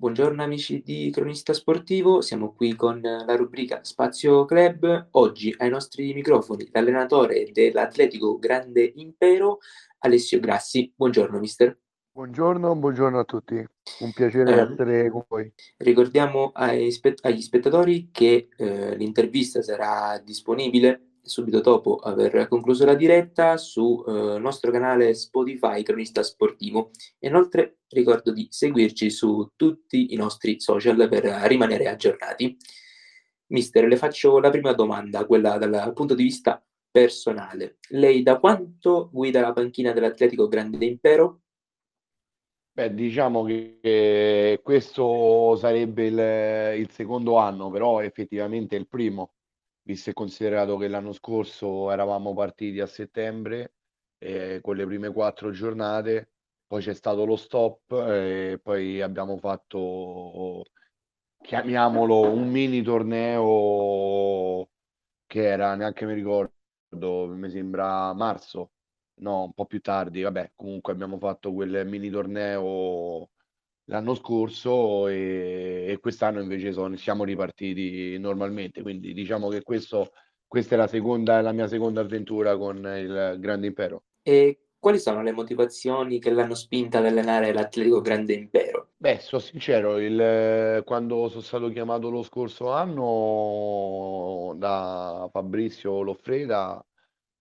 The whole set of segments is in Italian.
buongiorno amici di Cronista Sportivo, siamo qui con la rubrica Spazio Club. Oggi ai nostri microfoni l'allenatore dell'Atletico Grande Impero, Alessio Grassi. Buongiorno mister. Buongiorno, buongiorno a tutti, un piacere eh, essere con voi. Ricordiamo ai spe- agli spettatori che eh, l'intervista sarà disponibile subito dopo aver concluso la diretta sul eh, nostro canale Spotify Cronista Sportivo. Inoltre ricordo di seguirci su tutti i nostri social per rimanere aggiornati. Mister, le faccio la prima domanda, quella dal punto di vista personale. Lei da quanto guida la panchina dell'Atletico Grande Impero? Beh, diciamo che questo sarebbe il, il secondo anno, però effettivamente è il primo visto e considerato che l'anno scorso eravamo partiti a settembre eh, con le prime quattro giornate, poi c'è stato lo stop e poi abbiamo fatto, chiamiamolo, un mini torneo che era, neanche mi ricordo, mi sembra marzo, no, un po' più tardi, vabbè, comunque abbiamo fatto quel mini torneo l'anno scorso e, e quest'anno invece sono, siamo ripartiti normalmente, quindi diciamo che questo, questa è la, seconda, la mia seconda avventura con il Grande Impero. E quali sono le motivazioni che l'hanno spinta ad allenare l'Atletico Grande Impero? Beh, sono sincero, il, quando sono stato chiamato lo scorso anno da Fabrizio Loffreda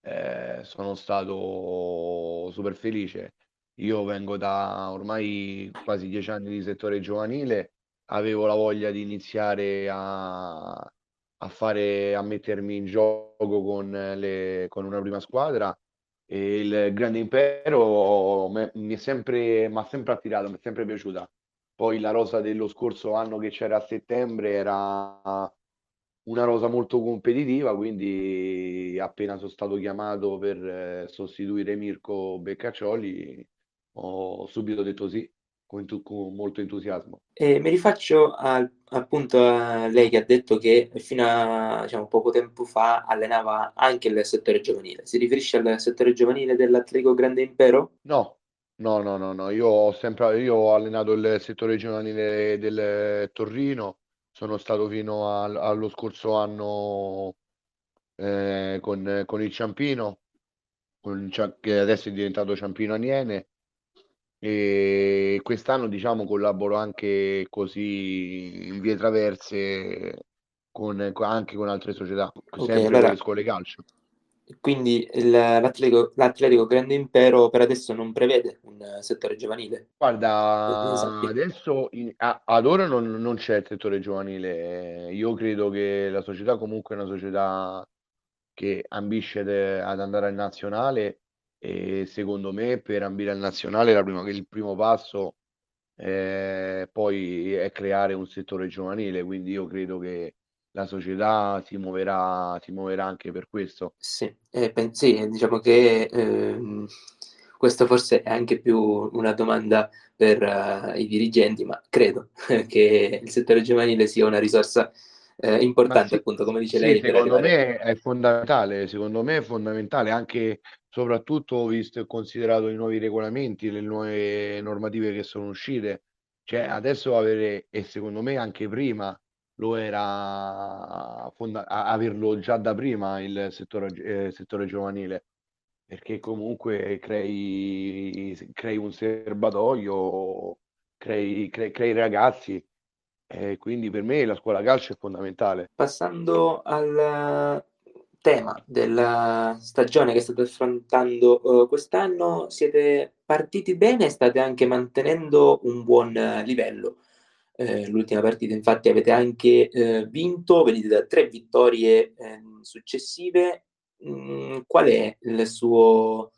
eh, sono stato super felice io vengo da ormai quasi dieci anni di settore giovanile, avevo la voglia di iniziare a, a fare, a mettermi in gioco con, le, con una prima squadra e il Grande Impero mi è sempre, ha sempre attirato, mi è sempre piaciuta. Poi la rosa dello scorso anno che c'era a settembre era una rosa molto competitiva, quindi appena sono stato chiamato per eh, sostituire Mirko Beccaccioli ho subito detto sì, con, con molto entusiasmo. E mi rifaccio al, appunto a lei che ha detto che fino a diciamo, poco tempo fa allenava anche il settore giovanile. Si riferisce al settore giovanile dell'Atletico Grande Impero? No, no, no, no, no. Io ho sempre io ho allenato il settore giovanile del Torrino, sono stato fino a, allo scorso anno eh, con, con il Ciampino, con, che adesso è diventato Ciampino Aniene e quest'anno diciamo collaboro anche così in vie traverse con, anche con altre società, okay, sempre allora, con le scuole calcio. Quindi il, l'atletico, l'atletico, Grande Impero per adesso non prevede un settore giovanile? Guarda, adesso in, a, ad ora non, non, c'è il settore giovanile. Io credo che la società comunque è una società che ambisce de, ad andare al nazionale e secondo me per ambire al nazionale la prima, il primo passo eh, poi è creare un settore giovanile, quindi io credo che la società si muoverà, si muoverà anche per questo. Sì, eh, pen- sì diciamo che eh, questo forse è anche più una domanda per uh, i dirigenti, ma credo che il settore giovanile sia una risorsa eh, importante, sì, appunto, come dice sì, lei. Secondo me è fondamentale, secondo me è fondamentale anche soprattutto visto e considerato i nuovi regolamenti, le nuove normative che sono uscite. Cioè, adesso avere, e secondo me anche prima lo era fonda- averlo già da prima il settore, eh, settore giovanile, perché comunque crei, crei un serbatoio, crei, crei, crei ragazzi, e quindi per me la scuola calcio è fondamentale. Passando al tema della stagione che state affrontando uh, quest'anno, siete partiti bene e state anche mantenendo un buon uh, livello. Uh, l'ultima partita, infatti, avete anche vinto, venite da tre vittorie ehm, successive. Mm, qual è il suo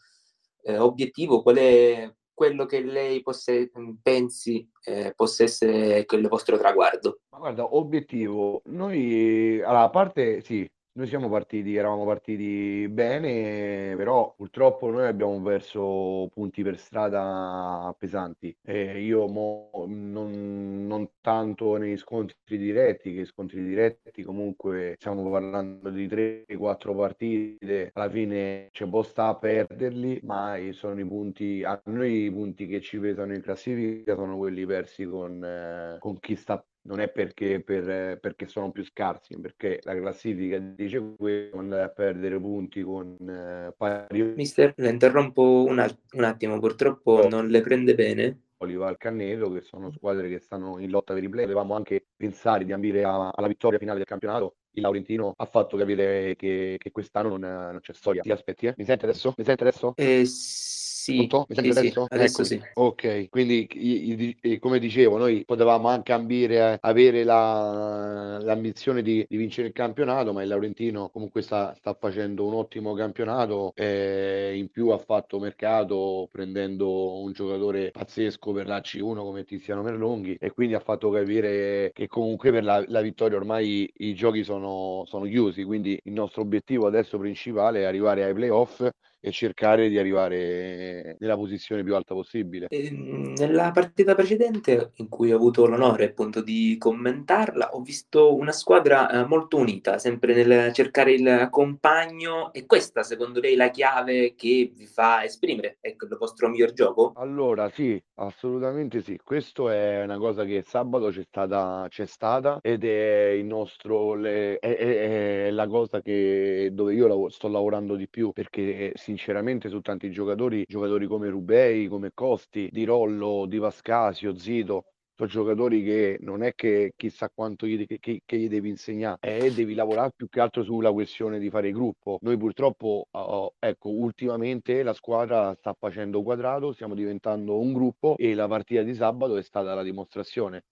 obiettivo? Qual è quello che lei posse, mm, pensi possa essere il vostro traguardo? Ma guarda, obiettivo, noi, allora, a parte sì, noi siamo partiti, eravamo partiti bene, però purtroppo noi abbiamo perso punti per strada pesanti. E io mo non, non, tanto negli scontri diretti, che scontri diretti comunque stiamo parlando di 3-4 partite, alla fine ci può sta a perderli, ma sono i punti, a noi i punti che ci pesano in classifica sono quelli persi con, eh, con chi sta non è perché, per, perché, sono più scarsi, perché la classifica dice quello, andare a perdere punti con eh, pari... Mister, la interrompo un, un attimo, purtroppo non le prende bene. Oliva al Canneto, che sono squadre che stanno in lotta per i play. Potevamo anche pensare di ambire a, alla vittoria finale del campionato. Il Laurentino ha fatto capire che, che quest'anno non, non, c'è storia. Ti aspetti, eh? Mi senti adesso? Mi senti adesso? Eh, sì sì, sì, sì, adesso sì. Ok, quindi i- i- come dicevo, noi potevamo anche ambire, avere la- l'ambizione di, di vincere il campionato, ma il Laurentino comunque sta, sta facendo un ottimo campionato. e in più ha fatto mercato prendendo un giocatore pazzesco per la C1 come Tiziano Merlonghi e quindi ha fatto capire che comunque per la, la vittoria ormai i giochi sono, sono chiusi. Quindi il nostro obiettivo adesso principale è arrivare ai playoff e cercare di arrivare nella posizione più alta possibile. E, ehm, nella partita precedente, in cui ho avuto l'onore appunto di commentarla, ho visto una squadra eh, molto unita, sempre nel cercare il compagno. E questa, secondo lei, la chiave che vi fa esprimere ecco, il vostro miglior gioco? Allora, sì, assolutamente sì. Questo è una cosa che sabato c'è stata, c'è stata ed è il nostro, le, è, è, è, la cosa che, dove io sto lavorando di più perché si sinceramente su tanti giocatori, giocatori come Rubei, come Costi, Di Rollo, Di Vascasio, Zito, sono giocatori che non è che chissà quanto gli, che, che gli devi insegnare, è devi lavorare più che altro sulla questione di fare gruppo. Noi purtroppo, oh, ecco, ultimamente la squadra sta facendo quadrato, stiamo diventando un gruppo e la partita di sabato è stata la dimostrazione.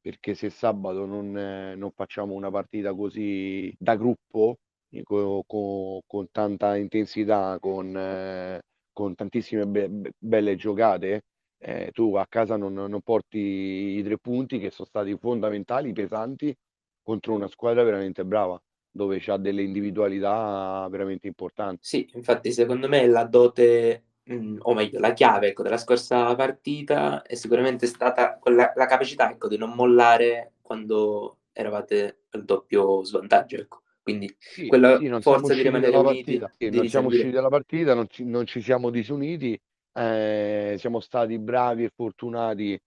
Perché se sabato non, eh, non facciamo una partita così da gruppo, con, con, con tanta intensità, con, eh, con tantissime be- belle giocate, eh, tu a casa non, non, porti i tre punti che sono stati fondamentali, pesanti, contro una squadra veramente brava, dove c'ha delle individualità veramente importanti. Sì, infatti secondo me la dote, mm, o meglio, la chiave ecco, della scorsa partita è sicuramente stata quella, la capacità ecco, di non mollare quando eravate al doppio svantaggio. Ecco. Quindi sì, quella sì, forza di rimanere uniti. Partita, sì, non siamo usciti dalla partita, non ci, non ci siamo disuniti, eh, siamo stati bravi e fortunati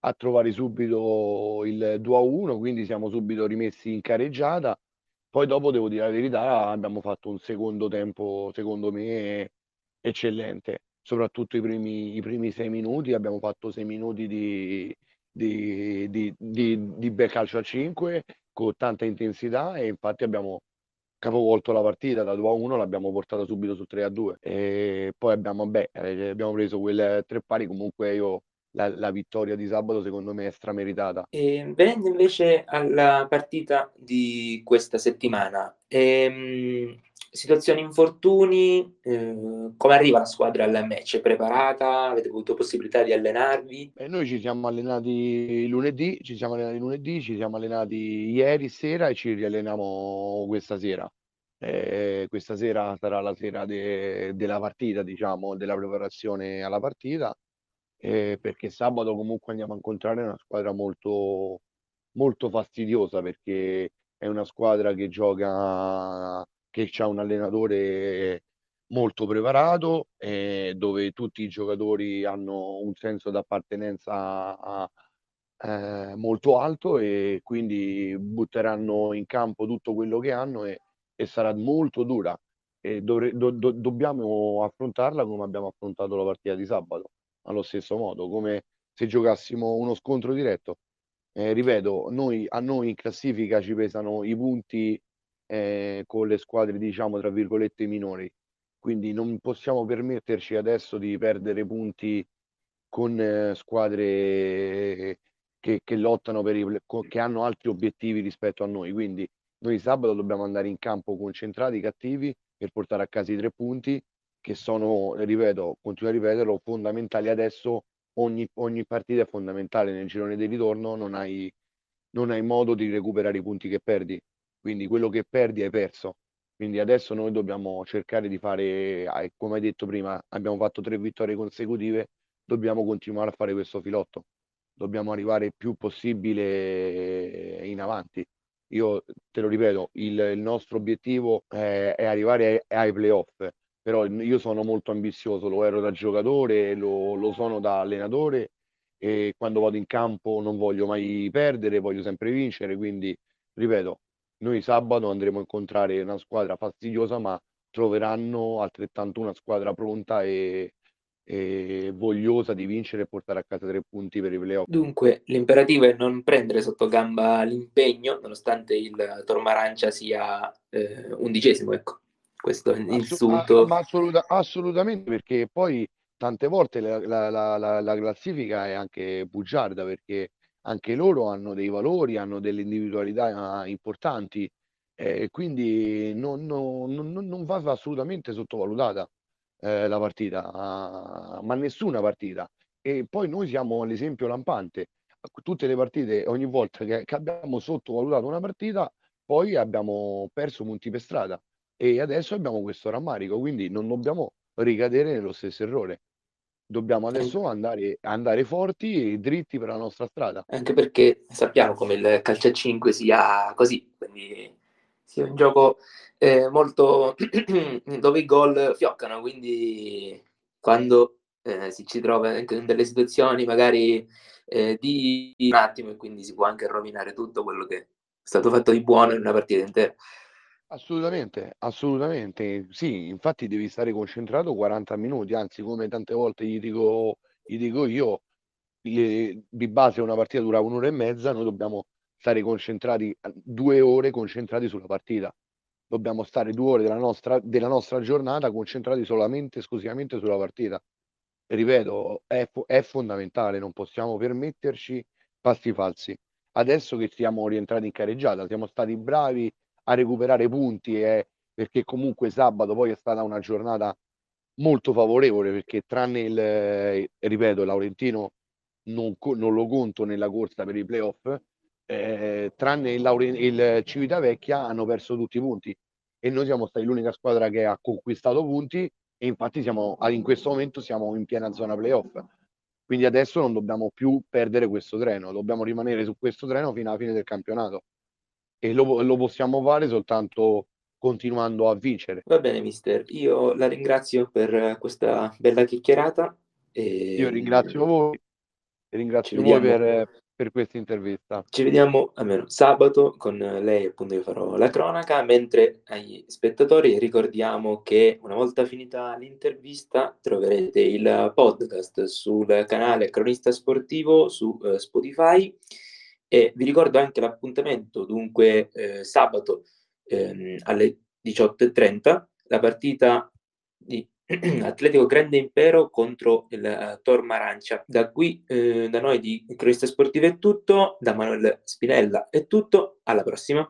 a trovare subito il 2 a 1, quindi siamo subito rimessi in careggiata. Poi dopo, devo dire la verità, abbiamo fatto un secondo tempo, secondo me, eccellente. Soprattutto i primi, i primi sei minuti, abbiamo fatto sei minuti di, di, di, di, di bel calcio a 5 con tanta intensità e infatti abbiamo capovolto la partita da 2 a 1 l'abbiamo portata subito su 3 a 2 e poi abbiamo, beh, eh, abbiamo preso quelle tre pari comunque io la, la, vittoria di sabato secondo me è strameritata. E venendo invece alla partita di questa settimana, ehm, situazioni infortuni, eh, come arriva la squadra al match? È preparata? Avete avuto possibilità di allenarvi? E noi ci siamo allenati lunedì, ci siamo allenati lunedì, ci siamo allenati ieri sera e ci rialleniamo questa sera. Eh, questa sera sarà la sera de- della partita, diciamo, della preparazione alla partita, eh, perché sabato comunque andiamo a incontrare una squadra molto, molto fastidiosa perché è una squadra che gioca che ha un allenatore molto preparato, eh, dove tutti i giocatori hanno un senso d'appartenenza eh, molto alto e quindi butteranno in campo tutto quello che hanno e, e sarà molto dura. E dovre, do, do, dobbiamo affrontarla come abbiamo affrontato la partita di sabato, allo stesso modo, come se giocassimo uno scontro diretto. Eh, ripeto, noi, a noi in classifica ci pesano i punti eh, con le squadre, diciamo, tra virgolette minori. Quindi non possiamo permetterci adesso di perdere punti con eh, squadre che, che, lottano per i, che hanno altri obiettivi rispetto a noi. Quindi noi sabato dobbiamo andare in campo concentrati, cattivi, per portare a casa i tre punti che sono, ripeto, continuo a ripeterlo, fondamentali adesso. Ogni, ogni partita è fondamentale nel girone di ritorno, non hai, non hai modo di recuperare i punti che perdi quindi quello che perdi hai perso. Quindi adesso noi dobbiamo cercare di fare, come hai detto prima, abbiamo fatto tre vittorie consecutive, dobbiamo continuare a fare questo filotto. dobbiamo arrivare il più possibile in avanti. Io te lo ripeto, il, il nostro obiettivo è, è arrivare ai, ai, playoff, però io sono molto ambizioso, lo ero da giocatore, lo, lo sono da allenatore e quando vado in campo non voglio mai perdere, voglio sempre vincere, quindi ripeto, noi sabato andremo a incontrare una squadra fastidiosa, ma troveranno altrettanto una squadra pronta e, e vogliosa di vincere e portare a casa tre punti per i playoff. Dunque, l'imperativo è non prendere sotto gamba l'impegno, nonostante il Tormarancia sia eh, undicesimo, ecco, questo insulto. Assolut- assoluta- assolutamente, perché poi tante volte la, la, la, la, classifica è anche bugiarda, perché anche loro hanno dei valori, hanno delle individualità importanti, eh, quindi non, non, non, va assolutamente sottovalutata eh, la partita, ma nessuna partita. E poi noi siamo l'esempio lampante. Tutte le partite, ogni volta che, che abbiamo sottovalutato una partita, poi abbiamo perso punti per strada e adesso abbiamo questo rammarico, quindi non dobbiamo ricadere nello stesso errore. Dobbiamo adesso andare, andare forti e dritti per la nostra strada. Anche perché sappiamo come il calcio a 5 sia così, quindi sia un gioco eh, molto dove i gol fioccano, quindi quando eh, si ci trova in delle situazioni magari eh, di un attimo e quindi si può anche rovinare tutto quello che è stato fatto di buono in una partita intera. Assolutamente, assolutamente. Sì, infatti devi stare concentrato 40 minuti, anzi come tante volte gli dico, gli dico io, di base una partita dura un'ora e mezza, noi dobbiamo stare concentrati due ore concentrati sulla partita dobbiamo stare due ore della nostra, della nostra giornata concentrati solamente, esclusivamente sulla partita. Ripeto, è, è fondamentale, non possiamo permetterci passi falsi. Adesso che siamo rientrati in careggiata, siamo stati bravi a recuperare punti eh, perché comunque sabato poi è stata una giornata molto favorevole perché tranne il, eh, ripeto, Laurentino non, non, lo conto nella corsa per i playoff, eh, tranne il, il Civitavecchia hanno perso tutti i punti e noi siamo stati l'unica squadra che ha conquistato punti e infatti siamo, in questo momento siamo in piena zona playoff. Quindi adesso non dobbiamo più perdere questo treno, dobbiamo rimanere su questo treno fino alla fine del campionato e lo, lo possiamo fare soltanto continuando a vincere. Va bene, mister. Io la ringrazio per questa bella chiacchierata. E... Io ringrazio voi, ringrazio voi per, per questa intervista. Ci vediamo almeno sabato con lei, appunto io farò la cronaca, mentre agli spettatori ricordiamo che una volta finita l'intervista troverete il podcast sul canale Cronista Sportivo su uh, Spotify e vi ricordo anche l'appuntamento, dunque eh, sabato ehm, alle 18.30, la partita di Atletico Grande Impero contro il uh, Torma Arancia. Da qui, eh, da noi di Cronista Sportiva è tutto, da Manuel Spinella è tutto, alla prossima.